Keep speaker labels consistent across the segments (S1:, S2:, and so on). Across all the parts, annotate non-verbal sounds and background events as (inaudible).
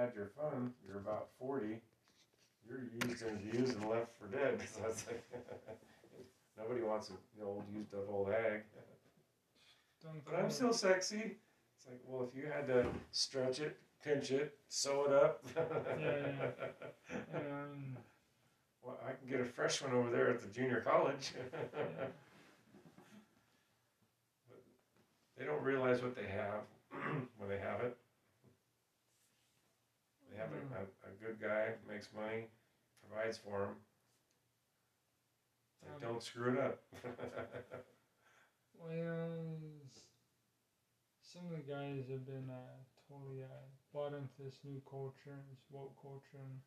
S1: had your fun. You're about forty. You're used and abused and left for dead. (laughs) So it's like (laughs) nobody wants an old used up old hag. But I'm still sexy. It's like, well, if you had to stretch it, pinch it, sew it up. (laughs)
S2: yeah. Um,
S1: Well, I can get a fresh one over there at the junior college.
S2: yeah.
S1: They don't realize what they have (clears throat) when they have it. They have
S2: Mm.
S1: a, a, a good guy, makes money, provides for them. Like,
S2: Um,
S1: don't screw it up. (laughs)
S2: Well, some of the guys have been uh, totally uh, bought into this new culture, this woke culture, and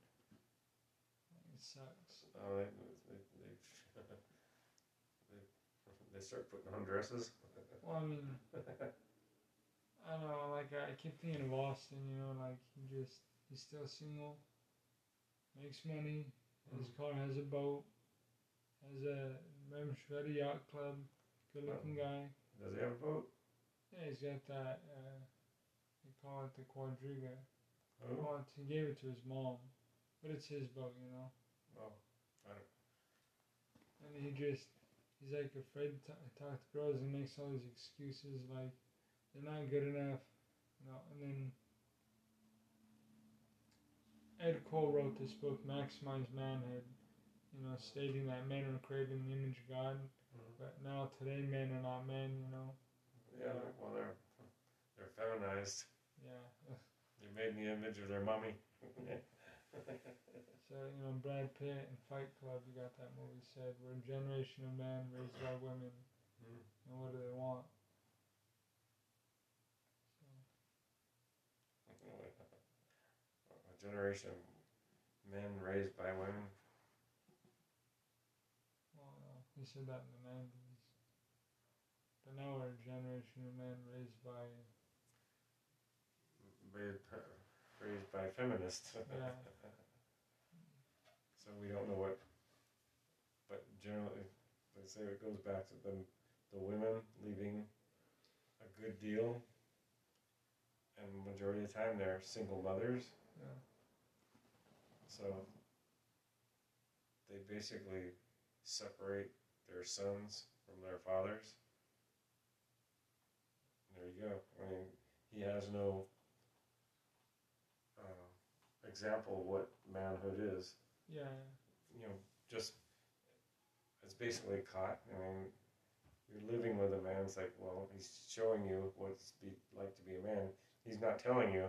S2: it sucks.
S1: oh, they, they, they, (laughs) they, they start putting on dresses. (laughs)
S2: Well, I mean, I don't know, like I keep thinking of Austin, you know, like he just he's still single, makes money, his car has a boat, has a membership at a yacht club, good looking guy.
S1: Does he have a boat?
S2: Yeah, he's got that. Uh, they call it the Quadriga.
S1: Oh,
S2: he gave it to his mom, but it's his boat, you know.
S1: oh. I don't.
S2: And he just, he's like afraid to talk to girls and makes all these excuses like they're not good enough, you know. And then Ed Cole wrote this book, Maximize Manhood, you know, stating that men are created in the image of God,
S1: Mhm.
S2: but now today men are not men, you know.
S1: Yeah, well, they're, they're feminized.
S2: Yeah.
S1: They're made in the image of their mummy.
S2: So, you know, Brad Pitt and Fight Club, you got that movie said, we're a generation of men raised by women.
S1: Mm.
S2: And what do they want?
S1: a generation of men raised by women.
S2: Well, he said that in the 90s. But now we're a generation of men raised by,
S1: raised, raised by feminists. (laughs)
S2: yeah,
S1: so we don't know what. But generally, they say it goes back to the the women leaving a good deal, and majority of the time they're single mothers.
S2: yeah.
S1: So they basically separate their sons from their fathers. There you go. I mean, he has no uh, example of what manhood is.
S2: Yeah,
S1: You know, just it's basically caught. I mean, you're living with a man. It's like, well, he's showing you what it's be like to be a man. He's not telling you.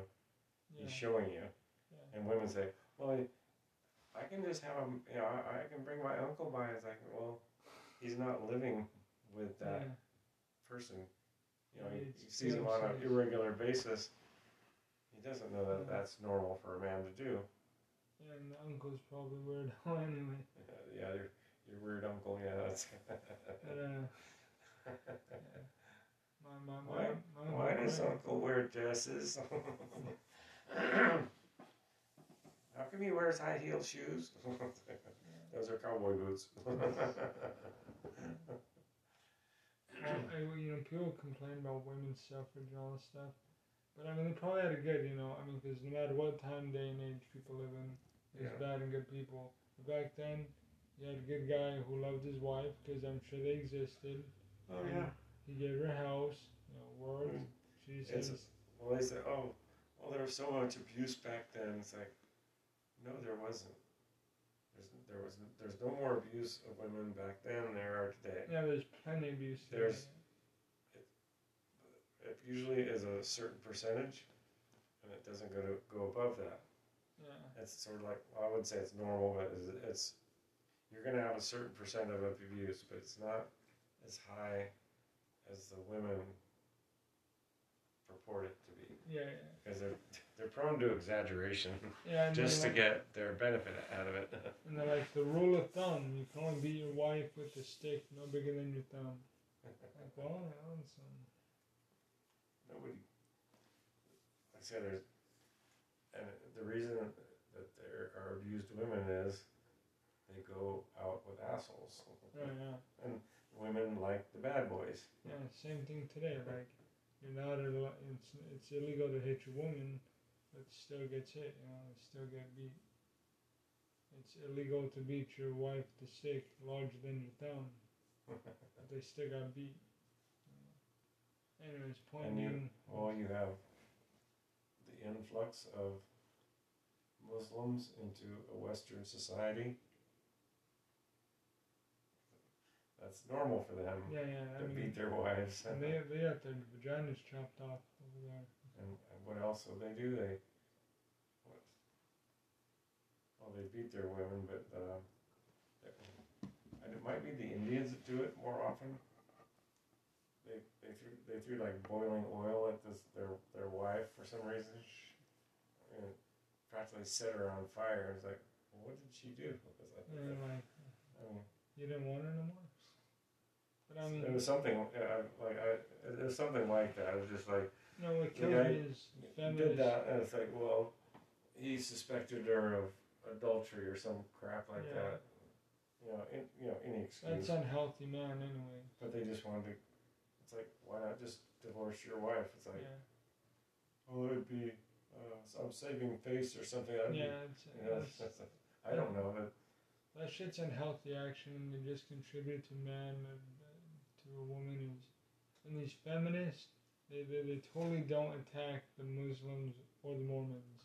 S2: yeah,
S1: He's showing you.
S2: yeah.
S1: And women say, well, I, can just have him, you know, I, I can bring my uncle by. It's like, well, he's not living with that
S2: yeah.
S1: person. You know, he, he sees him on an irregular basis. He doesn't know that
S2: Yeah.
S1: that's normal for a man to do.
S2: Yeah, and the uncle's probably weird (laughs) anyway.
S1: yeah, your, your weird uncle, yeah, that's. (laughs)
S2: But, uh, yeah. My, my, my,
S1: Why,
S2: my,
S1: why does uncle wear dresses? (laughs) How come he wears high heel shoes? (laughs) Those are cowboy boots. (laughs)
S2: Well, I, you know, people complain about women's suffrage and all this stuff, but I mean, they probably had it good, you know. I mean, because no matter what time, day, and age people live in, there's
S1: Yeah.
S2: bad and good people. But back then, you had a good guy who loved his wife, because I'm sure they existed.
S1: oh yeah.
S2: He gave her a house, you know, work.
S1: Mm.
S2: She
S1: It's-
S2: says,
S1: Well, they say, oh, well, there was so much abuse back then. It's like, no, there wasn't. There's, there was, there's no more abuse of women back then than there are today.
S2: yeah, there's plenty of abuse. today.
S1: There's- It usually is a certain percentage, and it doesn't go to go above that.
S2: yeah,
S1: It's sort of like well, I would say it's normal, but it's, it's you're going to have a certain percent of abuse, but it's not as high as the women purport it to be
S2: yeah, yeah.
S1: because they're they're prone to exaggeration (laughs)
S2: yeah
S1: just to
S2: like,
S1: get their benefit out of it. (laughs)
S2: And they're like the rule of thumb: you can only beat your wife with a stick no bigger than your thumb. (laughs) Like, well, you know, it's, um,
S1: Nobody, like I said, there's, and the reason that there are abused women is they go out with assholes.
S2: yeah, yeah.
S1: And women like the bad boys.
S2: Yeah, same thing today. Like, you're not al- it's it's illegal to hit your woman, but still gets hit. You know, they still get beat. It's illegal to beat your wife with a stick larger than your thumb, but they still got beat. Uh, anyways, point
S1: And you-
S2: being,
S1: Well, you have the influx of Muslims into a Western society. That's normal for them
S2: yeah, yeah. I
S1: to
S2: mean,
S1: beat their wives.
S2: and they they got their vaginas chopped off over there.
S1: And, and what else do they do? They, what? Well, they beat their women, but uh, and it might be the Indians that do it more often. They they threw they threw like boiling oil at this their their wife for some reason, and practically set her on fire. It's like, well, what did she do? Like, I mean,
S2: you didn't want her no more. But I mean,
S1: it was something uh, like I, it was something like that. It was just like.
S2: No, what
S1: the
S2: kills
S1: guy
S2: me is
S1: did
S2: feminists.
S1: that, and it's like, well, he suspected her of adultery or some crap like
S2: Yeah.
S1: that. You know, in, you know, any excuse.
S2: That's unhealthy, man. Anyway.
S1: but they just wanted to. It's like, why not just divorce your wife? It's like,
S2: yeah.
S1: oh, it'd be uh, some saving face or something. That'd
S2: Yeah.
S1: Be,
S2: It's,
S1: you know,
S2: it's,
S1: that's, I don't know. That
S2: that shit's unhealthy action, and they just contribute to man uh, to a woman who's. And these feminists, they, they, they totally don't attack the Muslims or the Mormons.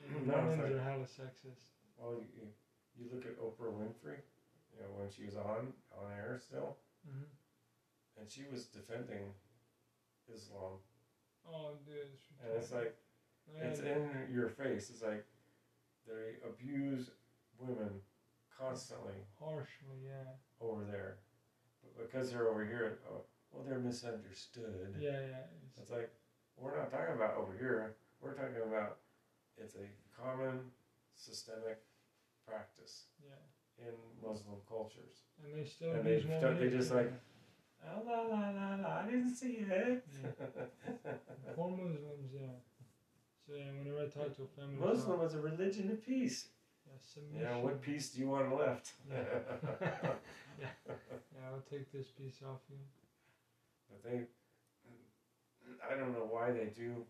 S2: And
S1: No,
S2: Mormons
S1: like-
S2: are hella sexist.
S1: well, you, you, look at Oprah Winfrey. You know, when she was on on air still,
S2: hmm
S1: and she was defending Islam,
S2: Oh, dude. It's
S1: and it's like.
S2: Yeah,
S1: It's in your face. It's like they abuse women constantly
S2: harshly, yeah.
S1: over there, but because they're over here, oh, well, they're misunderstood.
S2: Yeah, yeah. It's,
S1: It's like we're not talking about over here. We're talking about it's a common systemic practice
S2: yeah.
S1: in Muslim cultures.
S2: And they still
S1: And they they just like- Oh, la la la la! I didn't see it.
S2: Poor Muslims, yeah. So yeah, whenever I talk to a feminist,
S1: Muslim is a religion of peace.
S2: yeah, submission.
S1: Yeah, what piece do you want left?
S2: Yeah. (laughs) Yeah, I'll take this piece off you.
S1: But they, I don't know why they do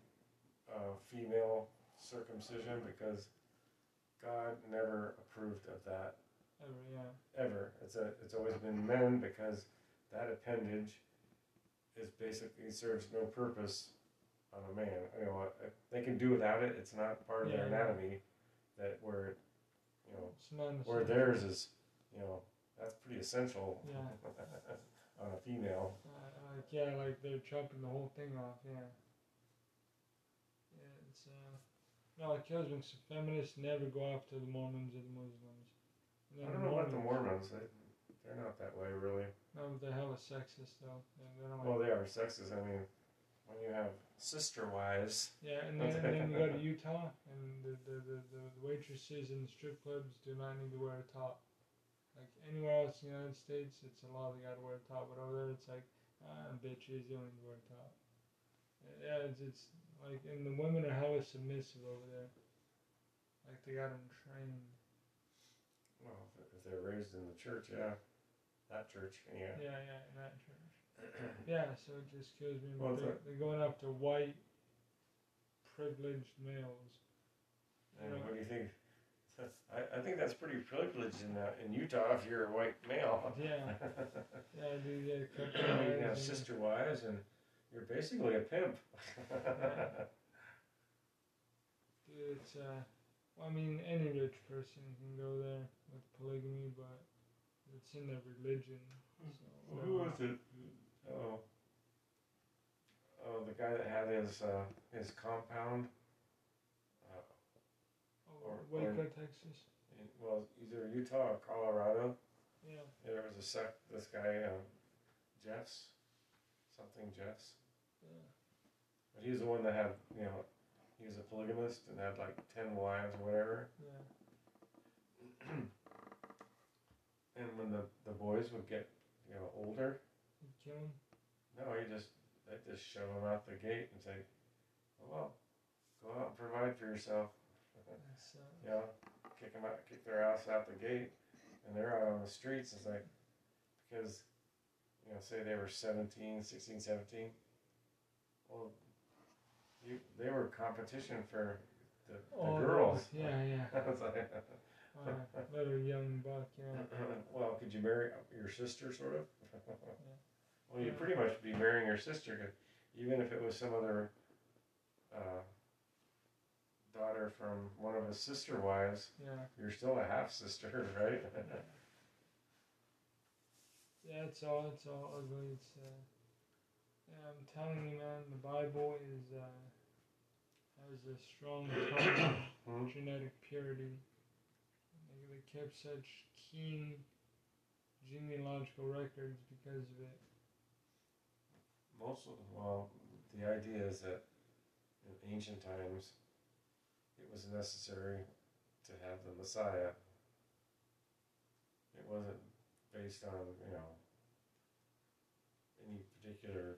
S1: uh, female circumcision because God never approved of that
S2: Ever, yeah.
S1: ever. It's a it's always been men because that appendage is basically serves no purpose on a man. You know, uh, they can do without it. It's not part of their
S2: Yeah, yeah.
S1: anatomy that where, you know,
S2: It's not in the
S1: where theirs is, you know, that's pretty essential
S2: Yeah. (laughs)
S1: on a female.
S2: Uh, like yeah, like they're chopping the whole thing off. Yeah. Yeah, it's uh. No, it kills me. 'cause feminists never go after the Mormons or the Muslims.
S1: I don't know about the Mormons. They, they're not that way, really.
S2: No, but they're hella sexist though. They don't
S1: Well, they are sexist. I mean, when you have sister wives, (laughs)
S2: Yeah, and (laughs) then, and then you go to Utah, and the, the, the, the waitresses in the strip clubs do not need to wear a top. Like anywhere else in the United States, it's a law they gotta wear a top, but over there it's like, ah, bitches, you don't need to wear top. Yeah, it's, it's like, and the women are hella submissive over there. Like they got them trained.
S1: well, if if they're raised in the church, yeah, that church, yeah.
S2: Yeah, yeah, in that church. (clears throat) Yeah, so it just kills me.
S1: Well,
S2: they're, they're going after white, privileged males. You know,
S1: what do you think? I, I think that's pretty privileged in uh, in Utah if you're a white male.
S2: Yeah. Yeah, (laughs) dude, yeah, cut
S1: you can have sister wives, and you're basically a pimp. (laughs)
S2: Dude, it's uh, well, I mean, any rich person can go there with polygamy, but it's in their religion. So,
S1: Well, Who was it? Oh, oh, the guy that had his uh, his compound. Or-
S2: Waco, Texas.
S1: in, well, either Utah or Colorado.
S2: Yeah.
S1: There was a sec. This guy, um, Jeffs, something Jeffs.
S2: Yeah.
S1: But he's the one that had, you know, he was a polygamist and had like ten wives or whatever.
S2: Yeah. (clears throat)
S1: And when the, the boys would get, you know, older,
S2: kill him.
S1: no, he just they just shove them out the gate and say, oh, well, go out and provide for yourself.
S2: That's, uh,
S1: You know, kick them out, kick their ass out the gate, and they're out on the streets. It's like because, you know, say they were 17, 16, 17. Well, you they were competition for the, the
S2: those-
S1: girls.
S2: Yeah, yeah. (laughs)
S1: Was like,
S2: Uh, little young buck, yeah. (clears throat)
S1: well, could you marry your sister, sort of? (laughs) Well, you'd
S2: Yeah.
S1: pretty much be marrying your sister, 'cause even if it was some other uh, daughter from one of his sister wives,
S2: Yeah.
S1: you're still a half sister, (laughs) right?
S2: Yeah, it's all it's all ugly. It's uh, yeah, I'm telling you, man, the Bible is uh, has a strong tone of (coughs) genetic purity. They, they kept such keen genealogical records because of it.
S1: Most of, well, the idea is that in ancient times, it was necessary to have the Messiah. It wasn't based on, you know, any particular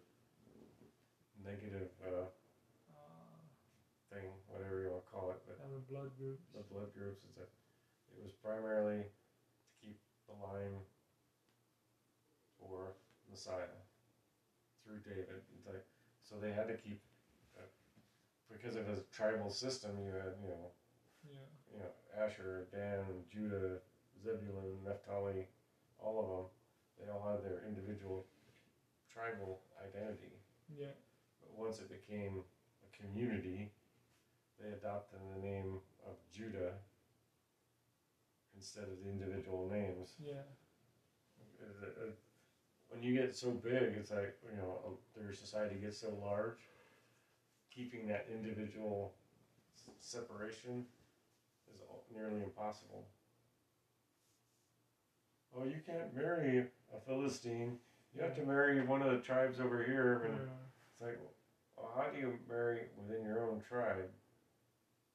S1: negative uh,
S2: Uh,
S1: thing, whatever you want to call it, but
S2: a blood group.
S1: the blood groups is that it was primarily to keep the line for Messiah through David. It's like, so they had to keep because of his tribal system. You had you know
S2: Yeah.
S1: you know Asher, Dan, Judah, Zebulun, Naphtali, all of them. They all had their individual tribal identity.
S2: Yeah.
S1: But once it became a community, they adopted the name of Judah instead of the individual names.
S2: Yeah.
S1: It- it- When you get so big, it's like, you know, um, their society gets so large, keeping that individual s- separation is nearly impossible. Oh, you can't marry a Philistine. You have to marry one of the tribes over here. And
S2: Yeah.
S1: it's like, well, how do you marry within your own tribe?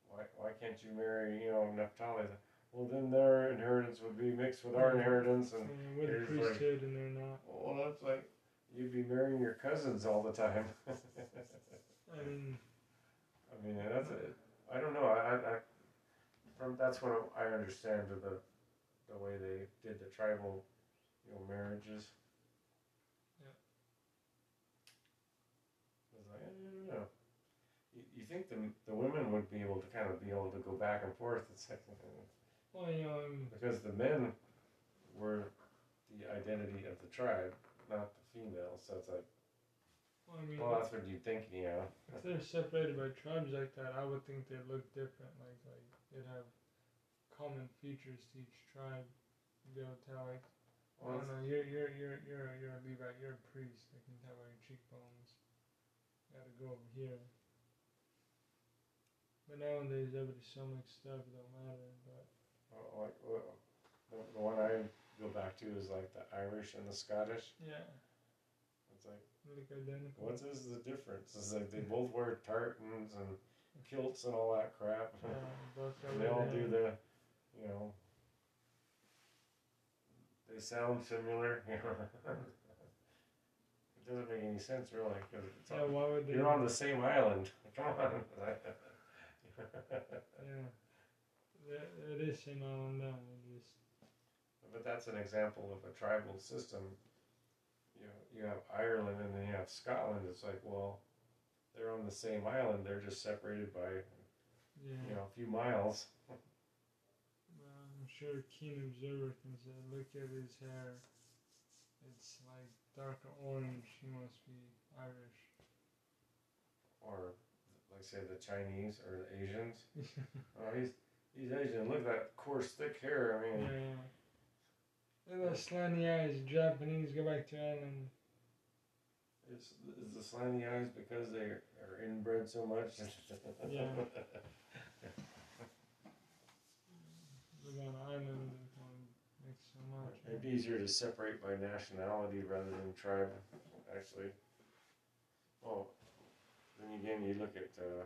S1: Why, why can't you marry, you know, Naphtali? Well, then their inheritance would be mixed with our inheritance, and
S2: Yeah, with the
S1: it's like-
S2: priesthood and they're not.
S1: well, that's like you'd be marrying your cousins all the time. (laughs)
S2: I mean,
S1: I mean, that's it. I don't know. I, I, I from that's what I understand of the the way they did the tribal, you know, marriages.
S2: Yeah.
S1: It's like, I don't know. You, you think the the women would be able to kind of be able to go back and forth? It's like, (laughs)
S2: well, you know, um,
S1: because the men were the identity of the tribe, not the females. So it's like,
S2: well, I mean,
S1: well, that's what you think, you know.
S2: if they're separated by tribes like that, I would think they'd look different. Like, like they'd have common features to each tribe. You'd be able to tell, like, I don't know, you're you're you're you're you're a Levite, you're a priest. I can tell by your cheekbones. Got to go over here. But nowadays, everybody so mixed up, it don't matter. But
S1: Well, like well, the, the one I go back to is like the Irish and the Scottish.
S2: yeah,
S1: It's like,
S2: look identical.
S1: what is the difference? It's like they both wear tartans and kilts and all that crap.
S2: Yeah, both (laughs) got
S1: and they all do the, you know, they sound similar. (laughs) It doesn't make any sense really because it's
S2: Yeah,
S1: all,
S2: why would they?
S1: you're on the same island. (laughs) Come on.
S2: Yeah, It- is same island. Just
S1: But that's an example of a tribal system. You know, you have Ireland and then you have Scotland. It's like, well, they're on the same island. They're just separated by
S2: yeah.
S1: you know a few miles.
S2: Well, I'm sure a keen observer can say, uh, look at his hair. It's like darker orange. He must be Irish.
S1: Or like say the Chinese or the Asians. (laughs) Oh, he's he's Asian. Look at that coarse, thick hair. I
S2: yeah.
S1: mean,
S2: Look at those slanty eyes. Japanese go back to island.
S1: is is the slanty eyes because they are inbred so much?
S2: Yeah. On an island. They can mix so much.
S1: It'd be easier to separate by nationality rather than tribe, actually. Well, then again, you look at uh,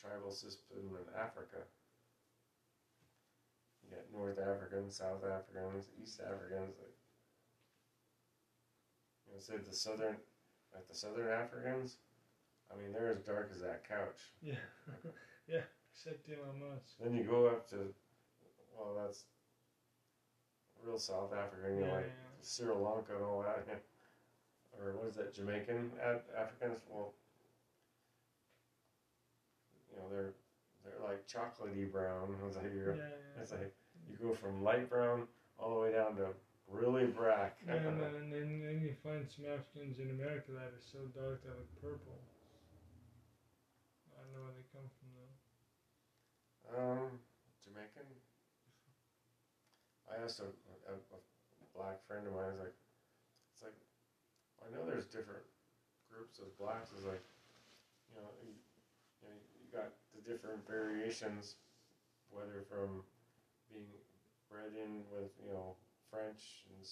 S1: tribal system in Africa. You got North Africans, South Africans, East Africans. Like, you know, say the southern, like the Southern Africans. I mean, they're as dark as that couch.
S2: Yeah. (laughs) yeah. Except Elon Musk.
S1: Then you go up to, well, that's real South African, you know,
S2: Yeah,
S1: like
S2: yeah.
S1: Sri Lanka and all that. Or what is that, Jamaican Africans? Well, you know, they're like chocolatey brown. (laughs) It's like
S2: Yeah, yeah.
S1: it's like you go from light brown all the way down to really black.
S2: And, (laughs) then, and then you find some Africans in America that are so dark they look purple. I don't know where they come from though.
S1: Um, Jamaican. I asked a, a, a black friend of mine. I was like, it's like, I know there's different groups of blacks. It's like, you know, you, you know, you got the different variations, whether from being bred in with you know French and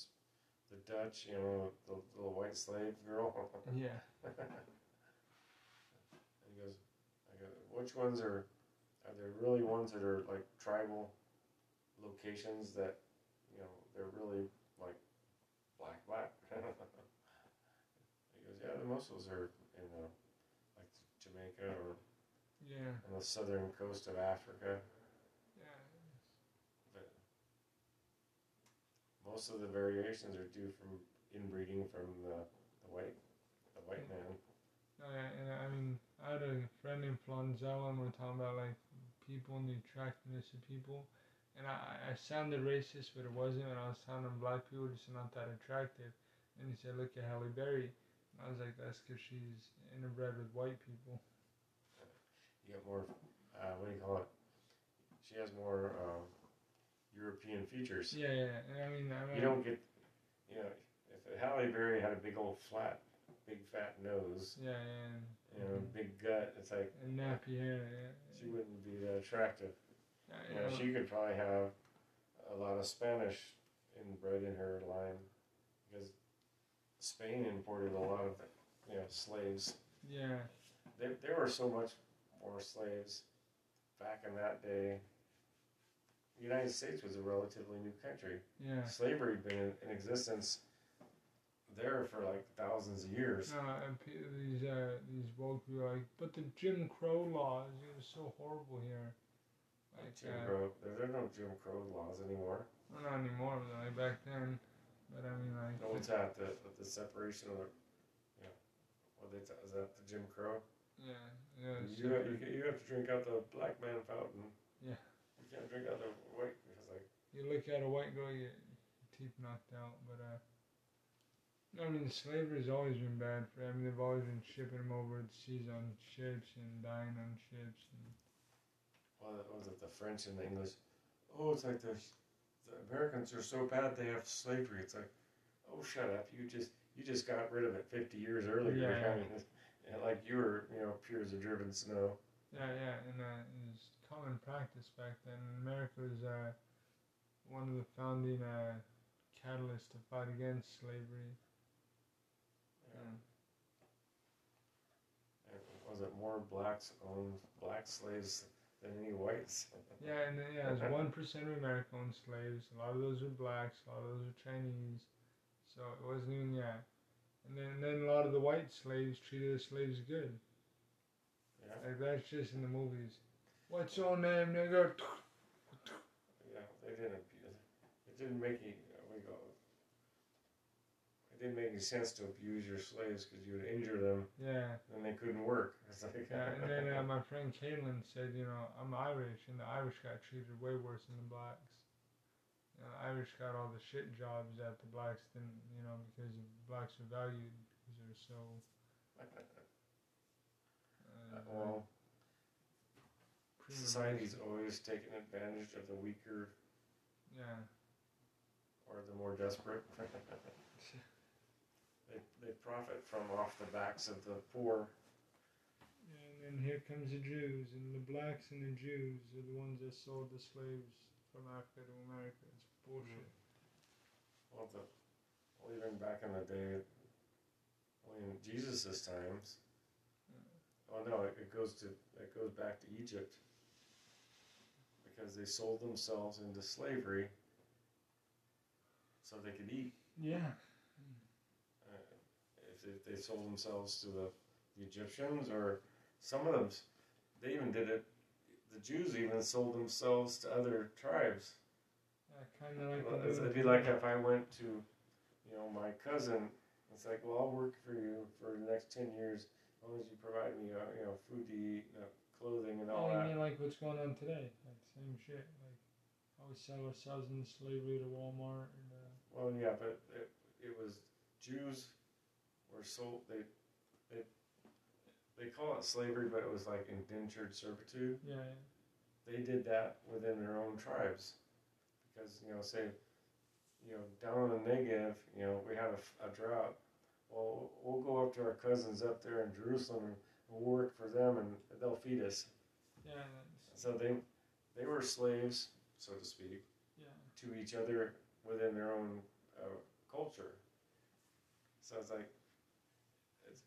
S1: the Dutch, you know, the little white slave girl. (laughs)
S2: Yeah.
S1: and he goes, I go, which ones are, are there really ones that are like tribal locations that, you know, they're really like black, black? (laughs) he goes, yeah, the those are in uh, like Jamaica or
S2: Yeah.
S1: on the southern coast of Africa.
S2: Yeah.
S1: But most of the variations are due from inbreeding from the, the white, the white man.
S2: No, yeah, and I mean, I had a friend in Flonzel, and we are talking about like people and the attractiveness of people. And I, I sounded racist, but it wasn't. And I was telling him black people just not that attractive. And he said, "Look at Halle Berry." And I was like, "That's because she's interbred with white people."
S1: Get more, uh, what do you call it? She has more um, European features.
S2: Yeah, yeah. I mean, I mean,
S1: You don't get, you know, if Halle Berry had a big old flat, big fat nose,
S2: Yeah, yeah. And,
S1: you know, big gut, it's like
S2: and nappy hair. Yeah.
S1: she wouldn't be that attractive.
S2: Yeah,
S1: You know, she could probably have a lot of Spanish inbred in her line because Spain imported a lot of, you know, slaves.
S2: yeah.
S1: There, there were so much more slaves back in that day. The United States was a relatively new country.
S2: Yeah.
S1: Slavery had been in, in existence there for like thousands of years.
S2: No, and these uh, these woke people are like, but the Jim Crow laws, it was so horrible here. Like,
S1: Jim
S2: uh,
S1: Crow, there, there are no Jim Crow laws anymore.
S2: well, not anymore, but like back then. But I mean, like,
S1: No, what's that? The, the separation of the, you know, what they t- is that the Jim Crow?
S2: yeah, yeah.
S1: You, have, you, you have to drink out the black man fountain.
S2: Yeah.
S1: You can't drink out the white. It's like,
S2: You look at a white girl, you your teeth knocked out. But uh, I mean, slavery's always been bad for. I mean, they've always been shipping them over the seas on ships and dying on ships. And
S1: well, what was it the French and the English? Oh, it's like the, the Americans are so bad they have slavery. It's like, oh, shut up! You just you just got rid of it fifty years earlier.
S2: Yeah.
S1: I mean, it's- and like you were, you know, pure as a driven snow.
S2: yeah, yeah, and uh, it was common practice back then. America was uh, one of the founding uh, catalysts to fight against slavery.
S1: Yeah. And was it more blacks owned black slaves than any whites? (laughs)
S2: Yeah, and then, yeah, it was one percent of America owned slaves. A lot of those were blacks. A lot of those were Chinese. So it wasn't even yeah. And then then a lot of the white slaves treated the slaves good.
S1: Yeah.
S2: Like that's just in the movies. What's your name, nigga?
S1: Yeah, they didn't. It didn't make any. We go. It didn't make any sense to abuse your slaves because you would injure them
S2: Yeah,
S1: and they couldn't work. (laughs) It's like.
S2: yeah. And then uh, (laughs) my friend Caitlin said, you know, I'm Irish, and the Irish got treated way worse than the blacks. Know, Irish got all the shit jobs that the blacks didn't, you know, because the blacks are valued because they're so. Uh,
S1: well,
S2: prima
S1: society's always taken advantage of the weaker
S2: Yeah.
S1: or the more desperate. (laughs) they they profit from off the backs of the poor.
S2: And then here comes the Jews, and the blacks and the Jews are the ones that sold the slaves from Africa to America. Bullshit.
S1: Well, the, well, even back in the day, well, in Jesus' times. Oh no, it, it goes to it goes back to Egypt because they sold themselves into slavery so they could eat.
S2: Yeah.
S1: Uh, if, if they sold themselves to the, the Egyptians or some of them, they even did it. The Jews even sold themselves to other tribes.
S2: Yeah, kind of like.
S1: Well,
S2: the
S1: It'd be like if I went to, you know, my cousin. It's like, well, I'll work for you for the next ten years as long as you provide me, uh, you know, food to eat, uh, clothing and all
S2: Oh, you
S1: that.
S2: mean like what's going on today? Like same shit. Like we sell ourselves into slavery to Walmart and uh,
S1: Well, yeah, but it, it was Jews were sold. They they they call it slavery, but it was like indentured servitude.
S2: yeah,
S1: They did that within their own tribes, because you know, say, you know, down in the Negev, you know, we had a, a drought. Well, we'll go up to our cousins up there in Jerusalem and we'll work for them, and they'll feed us.
S2: yeah,
S1: So they they were slaves, so to speak.
S2: yeah,
S1: to each other within their own uh, culture. So it's like, it's,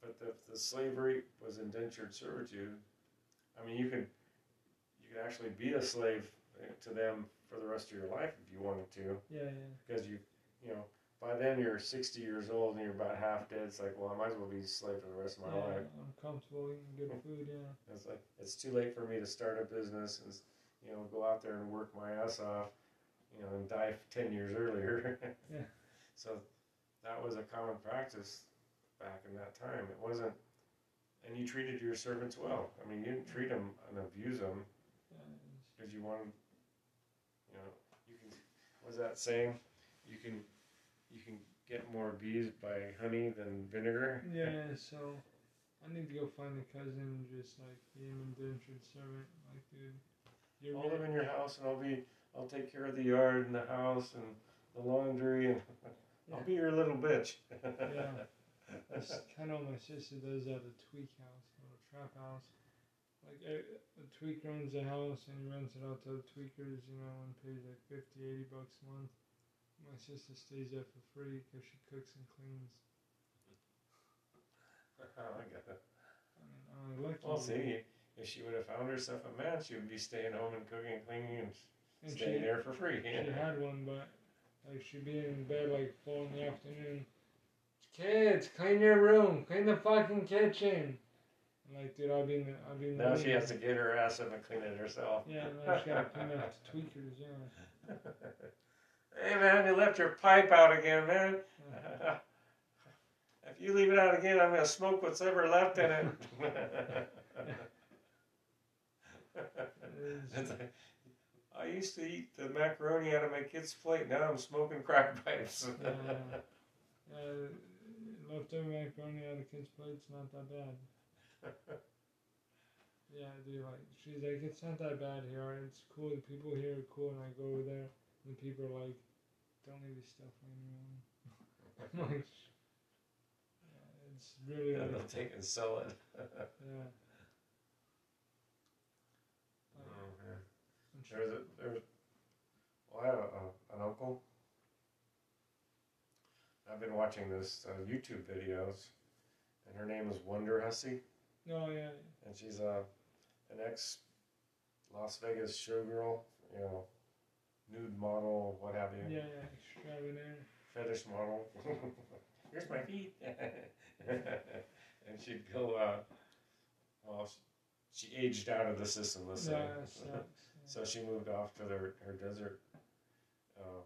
S1: but the, the slavery was indentured servitude. I mean, you could you could actually be a slave uh, to them for the rest of your life if you wanted to,
S2: yeah, yeah,
S1: because you you know by then you're 60 years old and you're about half dead. It's like, well, I might as well be a slave for the rest of my
S2: yeah.
S1: life.
S2: I'm comfortable eating good (laughs) food. Yeah,
S1: It's like it's too late for me to start a business and you know go out there and work my ass off, you know, and die ten years earlier. (laughs)
S2: Yeah.
S1: So that was a common practice back in that time. It wasn't, and you treated your servants well. I mean, you didn't treat them and abuse them
S2: yeah,
S1: because you wanted, you know, you can. What's that saying? You can, you can get more bees by honey than vinegar.
S2: yeah. So I need to go find a cousin just like be an indentured servant. Like, dude, you're
S1: I'll live in your house and I'll be I'll take care of the yard and the house and the laundry and (laughs) I'll be your little bitch.
S2: Yeah. (laughs) That's kind of what my sister does at a tweak house, a little trap house. A, a tweaker owns a house and he rents it out to the tweakers, you know, and pays like 50, 80 bucks a month. My sister stays there for free because she cooks and cleans. (laughs)
S1: I got it.
S2: I mean, I'm lucky.
S1: Well, see, if she would have found herself a man, she would be staying home and cooking and cleaning and
S2: and she,
S1: staying there for free.
S2: she had (laughs) one, but like she'd be in bed like four in the afternoon. Kids, clean your room, clean the fucking kitchen. Like, dude, I'll be in the, I'll be in the
S1: Now she has to get her ass up and clean it herself.
S2: Yeah, now she gotta (laughs) clean up the tweakers, yeah.
S1: hey man, you left your pipe out again, man. (laughs) if you leave it out again, I'm gonna smoke what's ever left in it.
S2: It
S1: It's
S2: is-
S1: like, I used to eat the macaroni out of my kid's plate. Now I'm smoking crack pipes.
S2: Yeah. Uh, leftover macaroni out of kids' plates, not that bad. (laughs) Yeah, dude, like, she's like, it's not that bad here. It's cool. The people here are cool, and I go over there, and the people are like, don't leave your stuff laying around. Like, (laughs) yeah, it's really like,
S1: they'll take and sell it. (laughs)
S2: yeah. Like,
S1: Oh,
S2: she-
S1: There's a there's. Well, I have a, a, an uncle. I've been watching this uh, YouTube videos, and her name is Wonder Hussey,
S2: No, yeah,
S1: and she's a an ex Las Vegas showgirl, you know, nude model, what have you,
S2: yeah, yeah, extraordinary.
S1: fetish model. (laughs) Here's my feet, (laughs) and she'd go. Uh, well, she, she aged out of the system. Let's say.
S2: Yeah, it sucks.
S1: So she moved off to their, her desert, uh,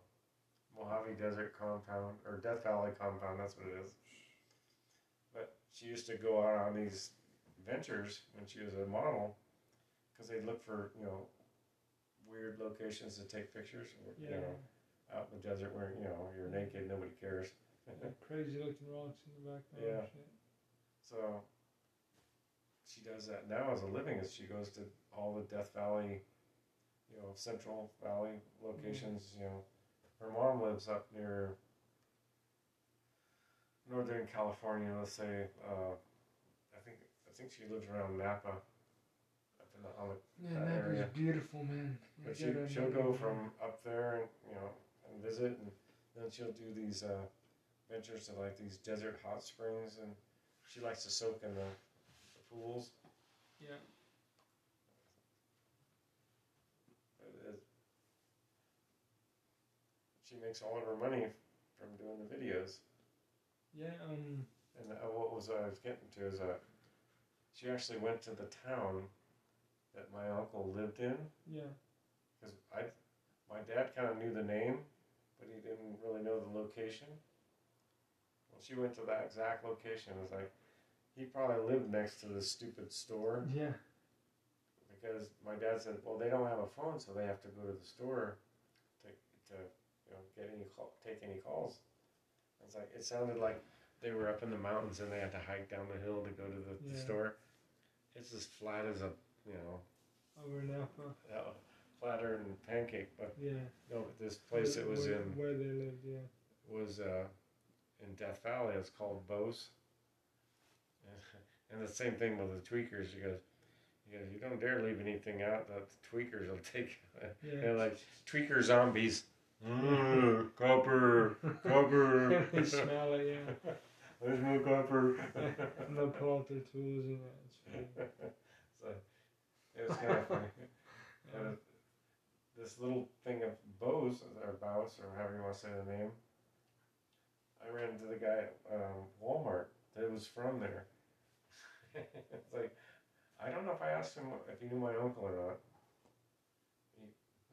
S1: Mojave Desert compound, or Death Valley compound, that's what it is. But she used to go out on these ventures when she was a model, because they'd look for, you know, weird locations to take pictures, or,
S2: Yeah,
S1: you know, out in the desert where, you know, you're naked, nobody cares. (laughs)
S2: crazy looking rocks in the background.
S1: Yeah.
S2: Shit.
S1: So she does that now as a living. As she goes to all the Death Valley, you know, Central Valley locations. You know, her mom lives up near Northern California. Let's say, uh, think I think she lives around Napa. Up in the, on the
S2: Yeah,
S1: that
S2: that was
S1: area.
S2: beautiful, man. I
S1: but she she'll go
S2: man.
S1: from up there and you know and visit, and then she'll do these uh, ventures to like these desert hot springs, and she likes to soak in the, the pools.
S2: Yeah,
S1: But it, she makes all of her money from doing the videos.
S2: yeah, um,
S1: And uh, what was I was getting to is uh, she actually went to the town that my uncle lived in
S2: yeah,
S1: because I, my dad kind of knew the name, but he didn't really know the location. Well, she went to that exact location. It was like he probably lived next to this stupid store,
S2: yeah,
S1: because my dad said, well, they don't have a phone, so they have to go to the store to, to you know, get any call, take any calls. It's like it sounded like they were up in the mountains and they had to hike down the hill to go to the,
S2: Yeah.
S1: store. It's as flat as a you know
S2: Over Napa.
S1: uh, flatter than pancake. But
S2: Yeah.
S1: no, but this place it was
S2: where,
S1: in
S2: Where they lived, yeah.
S1: was uh, in Death Valley. It's called Bose. (laughs) And the same thing with the tweakers. He goes, he goes, you don't dare leave anything out that the tweakers will take. (laughs)
S2: Yeah.
S1: They're like tweaker zombies. (laughs) Mm, copper, copper.
S2: they smell it, yeah.
S1: There's no copper.
S2: and they'll pull out their tools and yeah, it's (laughs)
S1: so it was kind of (laughs) funny.
S2: Yeah.
S1: This little thing of Bose, or Bose, or however you want to say the name, I ran into the guy at um, Walmart that was from there. (laughs) it's like, I don't know if I asked him if he knew my uncle or not. He,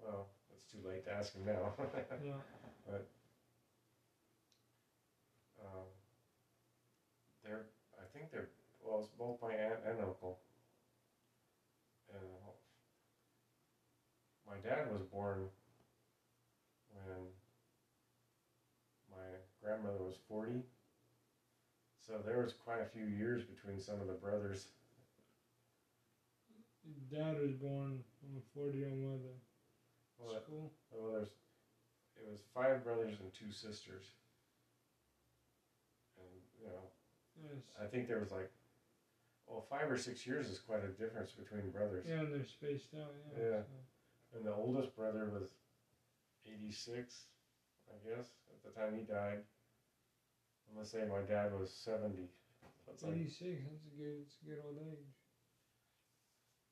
S1: well, it's too late to ask him now.
S2: yeah.
S1: um, they're, I think they're, well, it's both my aunt and uncle. And uh, my dad was born when my grandmother was 40. So there was quite a few years between some of the brothers.
S2: Dad was born on a 40 year old mother.
S1: Well, that-
S2: School.
S1: well, there's, it was five brothers and two sisters. And, you know,
S2: Yes.
S1: I think there was like, well, five or six years is quite a difference between brothers.
S2: Yeah, and they're spaced out, yeah.
S1: Yeah.
S2: so-
S1: And the oldest brother was 86, I guess, at the time he died. I'm gonna say my dad was 70. That's like,
S2: 86, that's a good, it's a good old age.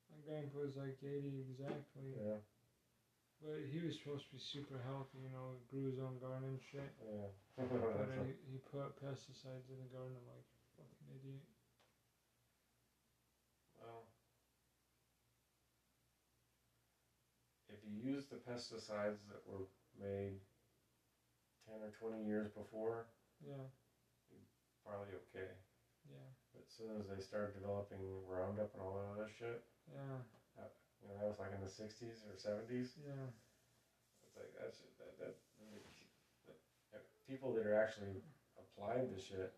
S2: My grandpa was like 80 exactly.
S1: yeah,
S2: But he was supposed to be super healthy, you know, grew his own garden and shit.
S1: yeah. (laughs)
S2: But
S1: like-
S2: he, he put pesticides in the garden. I'm like, idiot.
S1: well, if you use the pesticides that were made 10 or 20 years before,
S2: Yeah, you're
S1: probably okay.
S2: yeah,
S1: But as soon as they started developing Roundup and all that other shit,
S2: yeah, uh,
S1: you know, that was like in the 60s or 70s.
S2: yeah.
S1: It's like that's that, that, that people that are actually applying the shit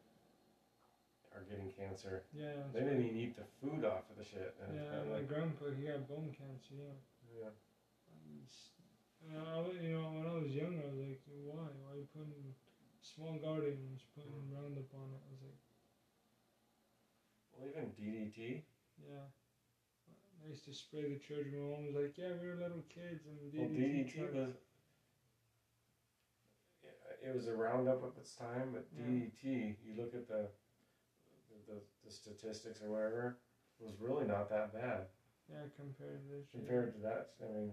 S1: are getting cancer.
S2: Yeah,
S1: They didn't even eat the food off of the shit. And,
S2: yeah,
S1: and
S2: my
S1: like,
S2: grandpa, he had bone cancer, yeah.
S1: yeah.
S2: I, was- uh, you know, when I was younger, I was like, why? Why you putting small garden and just putting mm. Roundup on it? I was like,
S1: Well, even DDT.
S2: yeah. I used to spray the church. My mom was like, yeah, we were little kids and DDT.
S1: Well, DDT was. It was a Roundup of its time, but
S2: Yeah.
S1: DDT, you look at the, the, the, the statistics or whatever, was really not that bad.
S2: Yeah, compared to this.
S1: compared to that, I mean,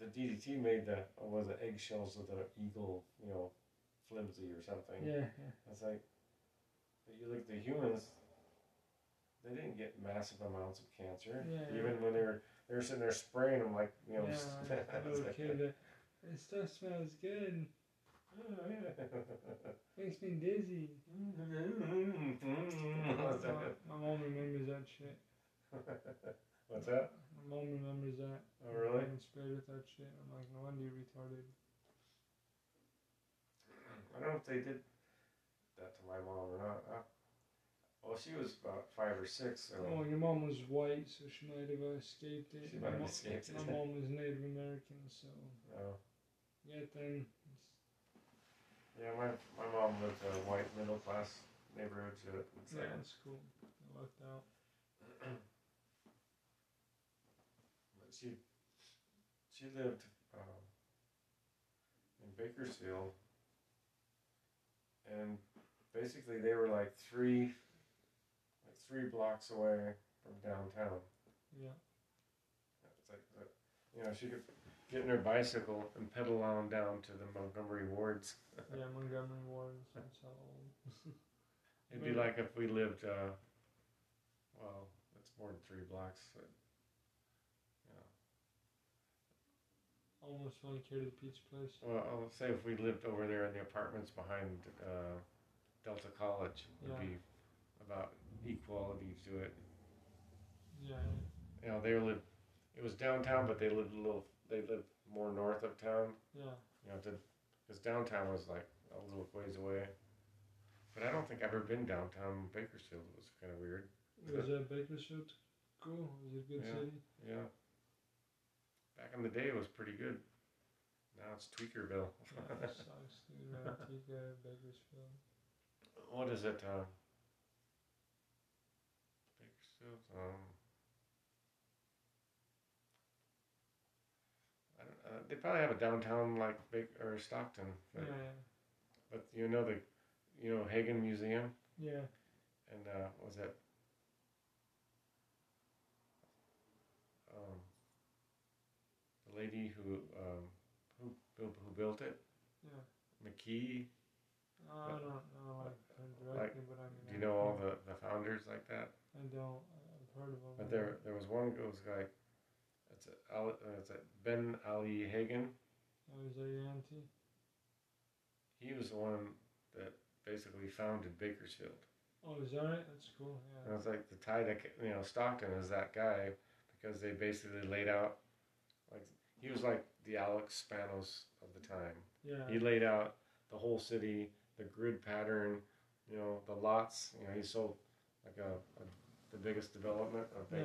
S1: the DDT made the was it eggshells of the eagle, you know, flimsy or something.
S2: Yeah, yeah.
S1: It's like, but you look at the humans, they didn't get massive amounts of cancer.
S2: Yeah.
S1: Even when they were they were sitting there spraying them like you know.
S2: yeah, (laughs)
S1: s-
S2: a
S1: it's
S2: little
S1: like-
S2: uh, This smells good.
S1: Oh.
S2: Makes me dizzy. That's my, my mom remembers that shit.
S1: What's that?
S2: My mom remembers that.
S1: Oh, really?
S2: Getting sprayed with that shit. I'm like, no wonder you're retarded.
S1: I don't know if they did that to my mom or not. Uh, well, she was about five or six, so
S2: Oh, your mom was white, so she might have uh, escaped it.
S1: She
S2: My
S1: might have escaped it.
S2: My mom was Native American, so
S1: uh,
S2: yeah, then
S1: yeah, my my mom lived in a white middle class neighborhood. So it's
S2: yeah,
S1: like,
S2: cool. It worked out. (clears throat)
S1: but she she lived um, in Bakersfield, and basically they were like three like three blocks away from downtown.
S2: Yeah,
S1: It's like you know she could get in her bicycle and pedal on down to the Montgomery Wards.
S2: yeah, Montgomery Wards. That's how old.
S1: It'd be like if we lived, uh, well, it's more than three blocks. But,
S2: Almost like here to the pizza place.
S1: well, I'll say if we lived over there in the apartments behind uh, Delta College, it would
S2: Yeah.
S1: be about equality to it.
S2: Yeah,
S1: You know, they live it was downtown, but they lived a little. They lived more north of town.
S2: Yeah.
S1: You know, because downtown was like a little ways away. But I don't think I've ever been downtown Bakersfield. It was kind of weird.
S2: Was that Bakersfield cool? Was it a good
S1: Yeah.
S2: city?
S1: Yeah. Back in the day, it was pretty good. Now it's Tweakerville. (laughs)
S2: Yeah, it sucks, dude. Antigua, Bakersfield.
S1: what is it? Uh, Bakersfield. Um, I don't, uh, they probably have a downtown like Bake or Stockton, but,
S2: Yeah,
S1: but you know the, you know Haggin Museum
S2: yeah.
S1: and uh, what was that? Um, the lady who um, who built who built it,
S2: Yeah.
S1: McKee.
S2: I don't know like her but I mean.
S1: Do you know all the, the founders like that?
S2: I don't. I've heard of them.
S1: But there there was one who was like, it's Ali, uh, it's Ben Ali Haggin.
S2: Oh, is that your auntie?
S1: He was the one that basically founded Bakersfield.
S2: Oh, is that right? That's cool.
S1: And
S2: Yeah.
S1: it's like the tie that you know Stockton is that guy because they basically laid out like he was like the Alex Spanos of the time.
S2: Yeah.
S1: He laid out the whole city, the grid pattern, you know, the lots. You know, he sold like a, a the biggest development of
S2: Yeah.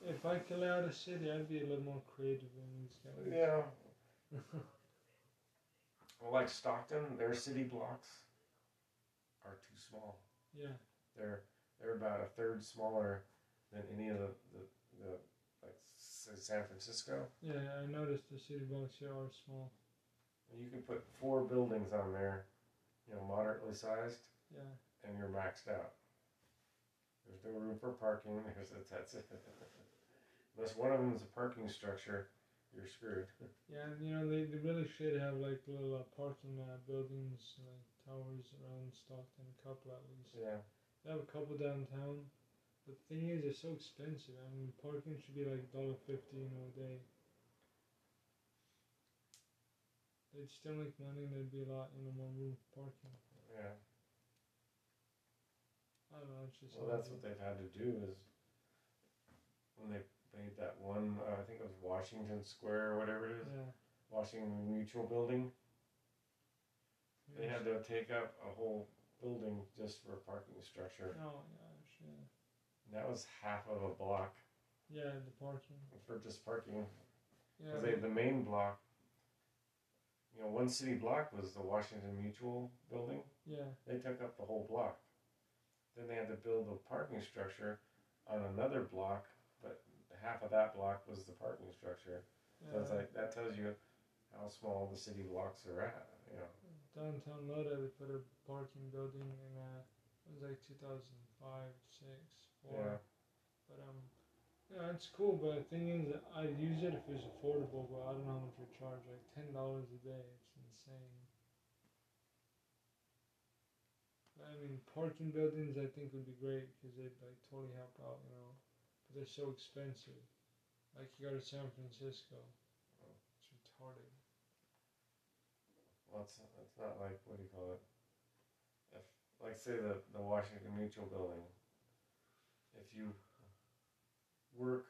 S1: Bakersfield.
S2: If I could lay out a city, I'd be a little more creative than these guys.
S1: Yeah. (laughs) Well, like Stockton, their city blocks are too small.
S2: yeah.
S1: They're they're about a third smaller than any of the the, the like San Francisco.
S2: Yeah, I noticed the city blocks here are small.
S1: You can put four buildings on there, you know, moderately sized,
S2: Yeah.
S1: and you're maxed out. There's no room for parking. There's that's, that's it. (laughs) Unless one of them is a parking structure, you're screwed. (laughs)
S2: Yeah, and you know they, they really should have like little uh, parking uh, buildings, like towers around Stockton, a couple at least.
S1: Yeah.
S2: They have a couple downtown, but the thing is, they're so expensive. I mean, parking should be like dollar fifty you know, a day. They'd still make money, and there'd be a lot, you know, more room parking.
S1: Yeah.
S2: I don't know. It's just
S1: Well, that's what they've had to do is when they made that one, uh, I think it was Washington Square or whatever it is,
S2: Yeah.
S1: Washington Mutual Building. They had to take up a whole building just for a parking structure.
S2: Oh gosh, yeah.
S1: And that was half of a block
S2: Yeah, the parking.
S1: for just parking.
S2: Yeah.
S1: Because they the main block, you know, one city block was the Washington Mutual Building.
S2: Yeah.
S1: They took up the whole block. Then they had to build a parking structure on another block, but half of that block was the parking structure. So it's like that tells you how small the city blocks are at. You know.
S2: downtown Lodi, they put a parking building in uh, it was like 2005, six, four.
S1: Yeah.
S2: But um, yeah, it's cool. But the thing is, I'd use it if it was affordable. But I don't know how much they charge. Like ten dollars a day. It's insane. But, I mean, parking buildings I think would be great because they'd like totally help out, you know. But they're so expensive. Like you go to San Francisco, it's retarded.
S1: Well, it's, it's not like what do you call it? If like say the the Washington Mutual Building. If you work,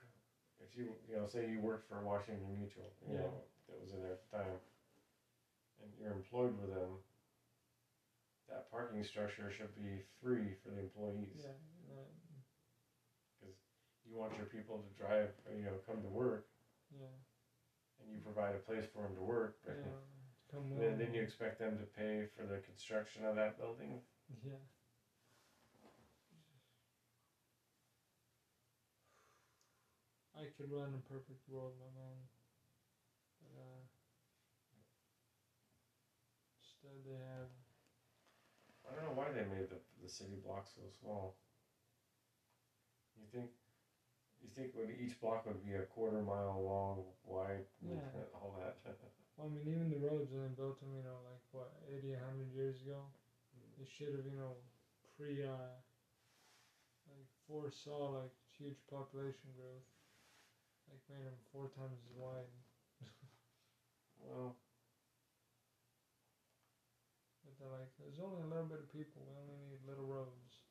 S1: if you you know say you worked for Washington Mutual, you
S2: Yeah.
S1: know that was in there at the time, and you're employed with them. That parking structure should be free for the employees.
S2: Yeah. Right.
S1: You want your people to drive, or, you know, come to work,
S2: Yeah.
S1: and you provide a place for them to work. But
S2: Yeah. Come
S1: And then, then you expect them to pay for the construction of that building.
S2: Yeah. I could run a perfect world, my man. But uh instead they have
S1: I don't know why they made the the city block so small. You think, you think would each block would be a quarter mile long, wide,
S2: Yeah.
S1: all that.
S2: well, I mean even the roads when they built them, you know, like what, eighty, a hundred years ago, they should have, you know, pre uh like foresaw like huge population growth. Like made them four times as wide.
S1: well,
S2: But they're like, there's only a little bit of people. We only need little roads.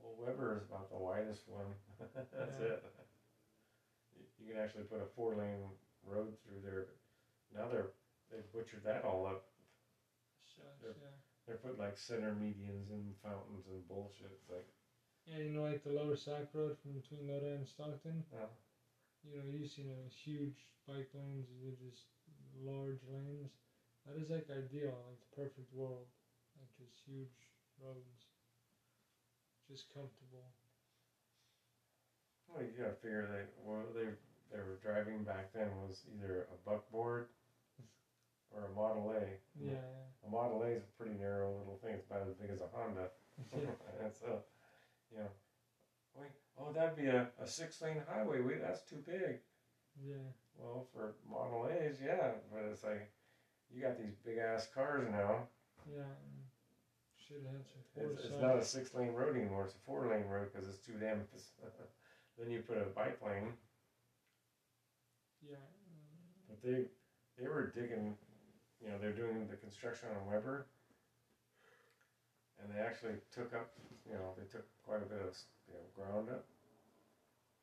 S1: well, Weber is about the widest one. (laughs) That's
S2: Yeah.
S1: it. you, can actually put a four lane road through there. Now they're they butchered that all up.
S2: Shucks,
S1: Yep.
S2: yeah.
S1: They're putting like center medians and fountains and bullshit. It's like,
S2: Yeah, you know, like the Lower Sack Road from between Lodi and Stockton.
S1: uh,
S2: You know, you've seen a huge bike lanes, they're just large lanes. That is like ideal, like the perfect world. Like just huge roads. Just comfortable.
S1: well, you gotta figure that what they they were driving back then was either a buckboard (laughs) or a Model A.
S2: Yeah,
S1: A Model A is a pretty narrow little thing. It's about as big as a Honda.
S2: yeah. (laughs) (laughs)
S1: and so, you know, wait, oh, that'd be a, a six lane highway. Wait, that's too big.
S2: yeah.
S1: Well, for Model A's, yeah, but it's like you got these big ass cars now.
S2: Yeah. Should have had some foresight.
S1: It's, it's not a six lane road anymore. It's a four lane road because it's too damn. (laughs) then you put a bike lane.
S2: Yeah. mm,
S1: But they they were digging, you know, they're doing the construction on Weber, and they actually took up, you know, they took quite a bit of you know ground up.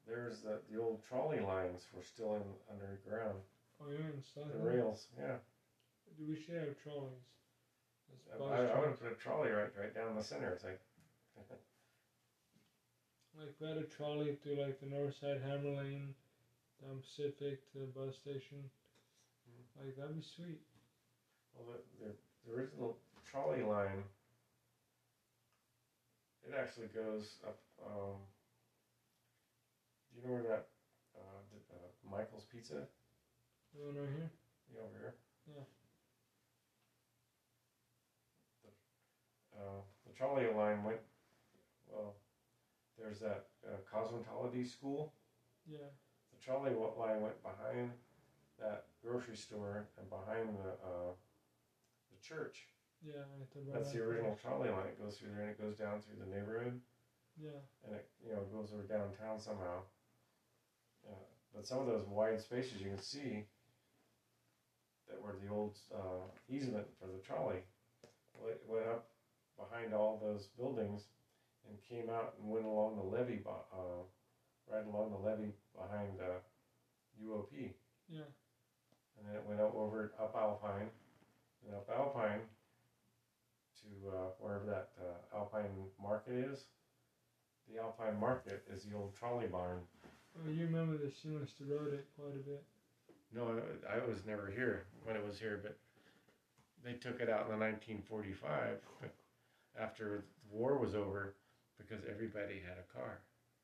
S1: There's the the old trolley lines were still in underground.
S2: Oh, yeah, stuff.
S1: The rails, yeah.
S2: Do we should have trolleys. That's
S1: I,
S2: bus
S1: I would have put a trolley right right down the center. It's like, (laughs)
S2: Like we had a trolley through like the north side Hammer Lane, down Pacific to the bus station.
S1: Mhm.
S2: Like that'd be sweet.
S1: well, the, the the original trolley line. It actually goes up. Um, do you know where that uh, d- uh, Michael's Pizza?
S2: The one right here.
S1: You over here?
S2: Yeah.
S1: The, uh, the trolley line went, well, there's that uh, cosmetology school.
S2: Yeah.
S1: The trolley line went behind that grocery store and behind the, uh, the church.
S2: Yeah.
S1: That's the original trolley line. It goes through there and it goes down through the neighborhood
S2: Yeah.
S1: and it, you know, goes over downtown somehow. Uh, but some of those wide spaces you can see that were the old uh, easement for the trolley. Well, it went up behind all those buildings and came out and went along the levee, uh, right along the levee behind uh, UOP.
S2: Yeah.
S1: And then it went up over up Alpine, and up Alpine to uh, wherever that uh, Alpine Market is. The Alpine Market is the old trolley barn.
S2: Oh, you remember this? You must have rode it quite a bit.
S1: No, I I was never here when it was here, but they took it out in the 1945 but after the war was over because everybody had a car.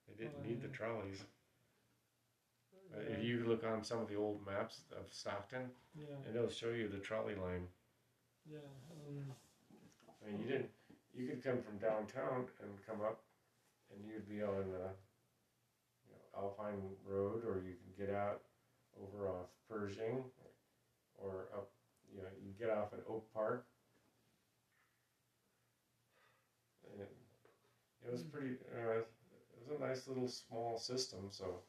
S1: They didn't
S2: Oh,
S1: need the
S2: yeah.
S1: trolleys. Uh,
S2: Yeah.
S1: If you look on some of the old maps of Stockton,
S2: Yeah.
S1: and it'll show you the trolley line.
S2: Yeah. Um,
S1: I mean, you didn't. You could come from downtown and come up, and you'd be on, uh, you know, Alpine Road, or you can get out over off Pershing, or up. You know, you get off at Oak Park. And it, it was pretty. Uh, it was a nice little small system. So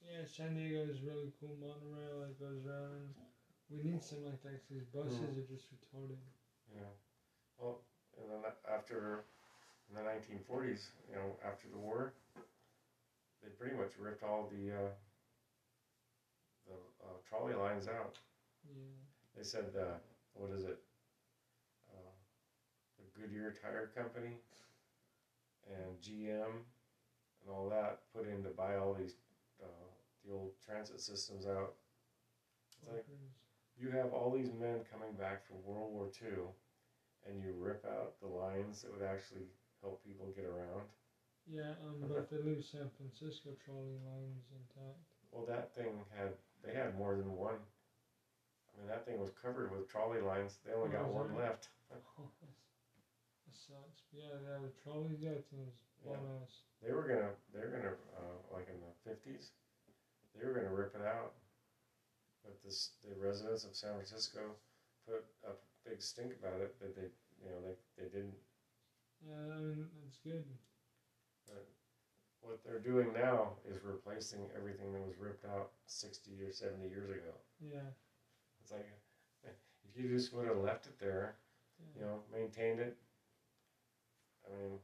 S2: yeah. San Diego is really cool. Monorail that goes around. We need something like that buses
S1: Mm.
S2: are just retarded.
S1: yeah. Well, and then after in the 1940s, you know, after the war, they pretty much ripped all the uh, the uh, trolley lines out.
S2: Yeah.
S1: They said, uh, what is it? Uh, the Goodyear Tire Company and GM and all that put in to buy all these uh, the old transit systems out. It's like you have all these men coming back from World War II, and you rip out the lines that would actually help people get around.
S2: Yeah, um, but they leave San Francisco trolley lines intact.
S1: Well, that thing had they had more than one. I mean, that thing was covered with trolley lines. They only got
S2: Oh, is
S1: one
S2: it?
S1: left. (laughs)
S2: Sucks. Yeah, yeah, the trolleys, that thing's
S1: Yeah.
S2: badass.
S1: They were gonna, they were gonna, uh, like in the fifties, they were gonna rip it out. But this, the residents of San Francisco put up a big stink about it that they, you know, they, they didn't.
S2: Yeah, I mean, that's good.
S1: But What they're doing now is replacing everything that was ripped out sixty or seventy years ago.
S2: Yeah.
S1: It's like, (laughs) if you just would have left it there,
S2: yeah.
S1: you know, maintained it. I mean,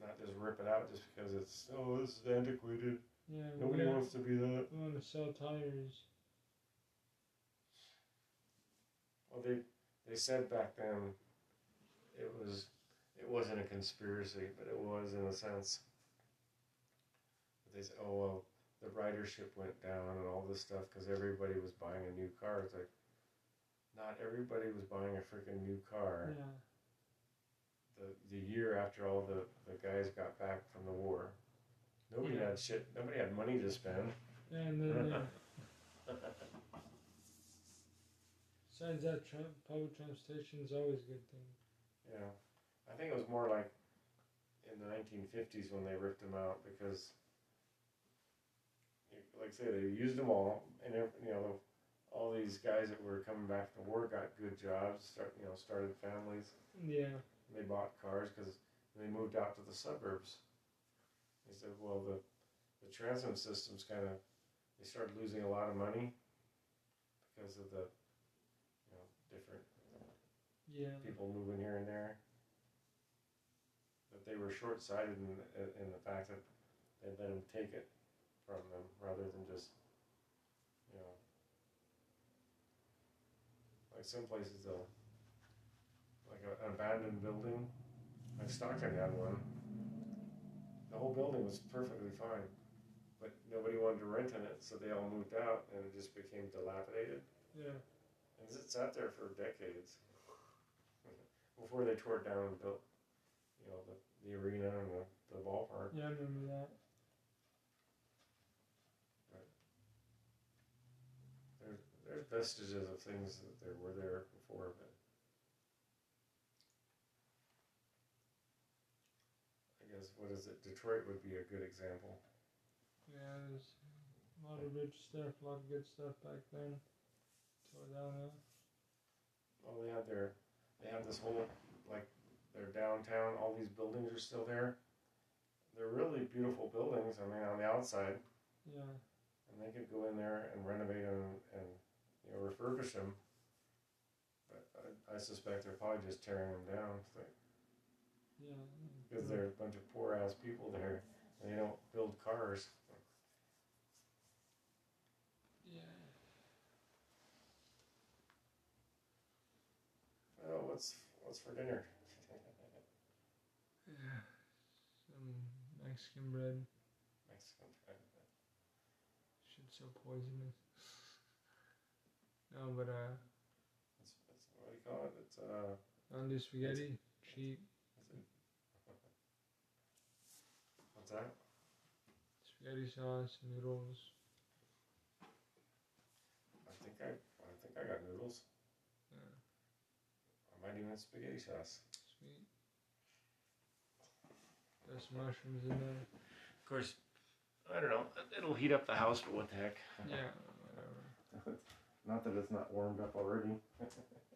S1: not just rip it out just because it's oh this is antiquated.
S2: Yeah.
S1: Nobody wants to be that.
S2: we want to sell tires.
S1: Well, they they said back then it was it wasn't a conspiracy, but it was in a sense. They said, "Oh well, the ridership went down and all this stuff because everybody was buying a new car." It's like not everybody was buying a freaking new car.
S2: Yeah.
S1: The the year after all the the guys got back from the war, nobody
S2: Yeah.
S1: had shit. Nobody had money to spend.
S2: Yeah, and then yeah. (laughs) Besides that, tra- public transportation is always a good thing.
S1: Yeah, I think it was more like in the 1950s when they ripped them out because, like I say, they used them all, and you know, all these guys that were coming back from the war got good jobs, start you know, started families,
S2: Yeah.
S1: They bought cars because they moved out to the suburbs. They said, well, the the transit systems kind of they started losing a lot of money because of the you know different
S2: Yeah.
S1: people moving here and there. But they were short sighted in, in, the fact that they let them take it from them rather than just, you know, like some places they'll, a, an abandoned building, like Stockton had one. The whole building was perfectly fine, but nobody wanted to rent in it, so they all moved out and it just became dilapidated.
S2: Yeah.
S1: And it sat there for decades (laughs) before they tore it down and built, you know, the, the arena and the, the ballpark.
S2: Yeah, I remember that.
S1: There's, there's vestiges of things that there were there before, but guess what is it? Detroit would be a good example.
S2: Yeah, there's a lot of rich stuff, a lot of good stuff back then. Tore down there.
S1: Well, they had their, they have this whole like their downtown. All these buildings are still there. They're really beautiful buildings. I mean, on the outside.
S2: Yeah.
S1: and they could go in there and renovate them and you know refurbish them. But I, I suspect they're probably just tearing them down
S2: Yeah.
S1: because they're a bunch of poor ass people there and they don't build cars.
S2: Yeah.
S1: Oh, what's what's for dinner? (laughs)
S2: Yeah. Some Mexican bread.
S1: Mexican. Bread.
S2: Shit's so poisonous. no, but uh,
S1: That's, it's, what do you call it? It's uh.
S2: I'll do spaghetti. Cheap.
S1: Is it? What's that?
S2: Spaghetti sauce, noodles.
S1: I think I I think I got noodles.
S2: Yeah.
S1: I might even have spaghetti sauce.
S2: Sweet. Got some mushrooms in there.
S1: Of course, I don't know. It'll heat up the house, but what the heck?
S2: Yeah, (laughs) whatever. (laughs)
S1: Not that it's not warmed up already. (laughs)